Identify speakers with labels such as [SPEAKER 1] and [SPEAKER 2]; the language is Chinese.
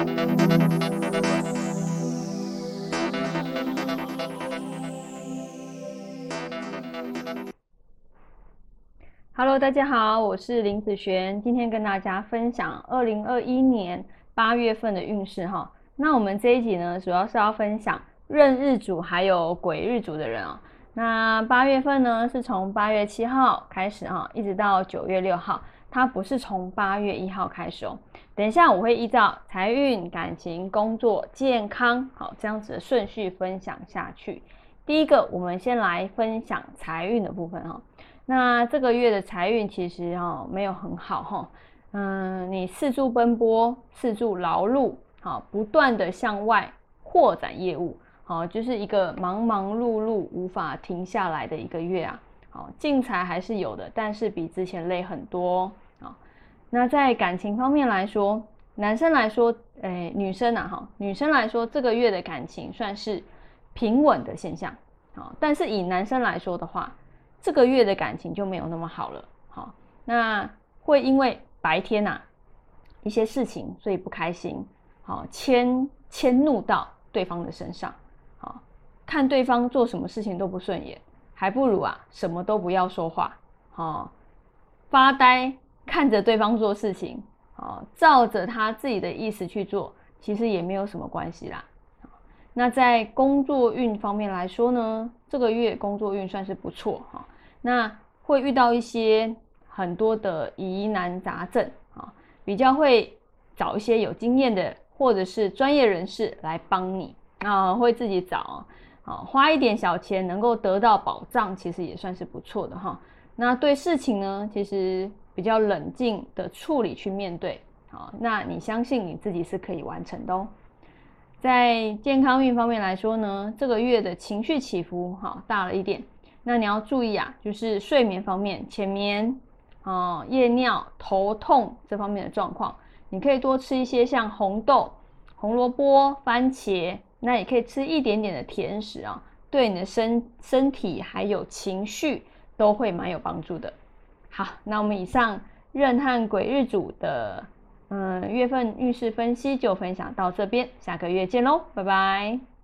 [SPEAKER 1] Hello，大家好，我是林子璇，今天跟大家分享二零二一年八月份的运势哈。那我们这一集呢，主要是要分享闰日主还有癸日主的人啊。那八月份呢，是从八月七号开始哈，一直到九月六号，它不是从八月一号开始哦。等一下我会依照财运、感情、工作、健康，好这样子的顺序分享下去。第一个，我们先来分享财运的部分哈。那这个月的财运其实哈没有很好哈，嗯，你四处奔波，四处劳碌，好，不断的向外扩展业务，好，就是一个忙忙碌碌无法停下来的一个月啊，好，进财还是有的，但是比之前累很多啊。那在感情方面来说，男生来说，诶，女生啊哈，女生来说这个月的感情算是平稳的现象，好，但是以男生来说的话。这个月的感情就没有那么好了，好，那会因为白天呐一些事情，所以不开心，好迁迁怒到对方的身上，好看对方做什么事情都不顺眼，还不如啊什么都不要说话，好发呆看着对方做事情，好照着他自己的意思去做，其实也没有什么关系啦。那在工作运方面来说呢，这个月工作运算是不错哈。那会遇到一些很多的疑难杂症啊，比较会找一些有经验的或者是专业人士来帮你啊，会自己找啊，花一点小钱能够得到保障，其实也算是不错的哈。那对事情呢，其实比较冷静的处理去面对啊，那你相信你自己是可以完成的哦。在健康运方面来说呢，这个月的情绪起伏哈大了一点。那你要注意啊，就是睡眠方面，浅眠啊、夜尿、头痛这方面的状况，你可以多吃一些像红豆、红萝卜、番茄，那也可以吃一点点的甜食啊，对你的身身体还有情绪都会蛮有帮助的。好，那我们以上任和鬼日主的嗯月份运势分析就分享到这边，下个月见喽，拜拜。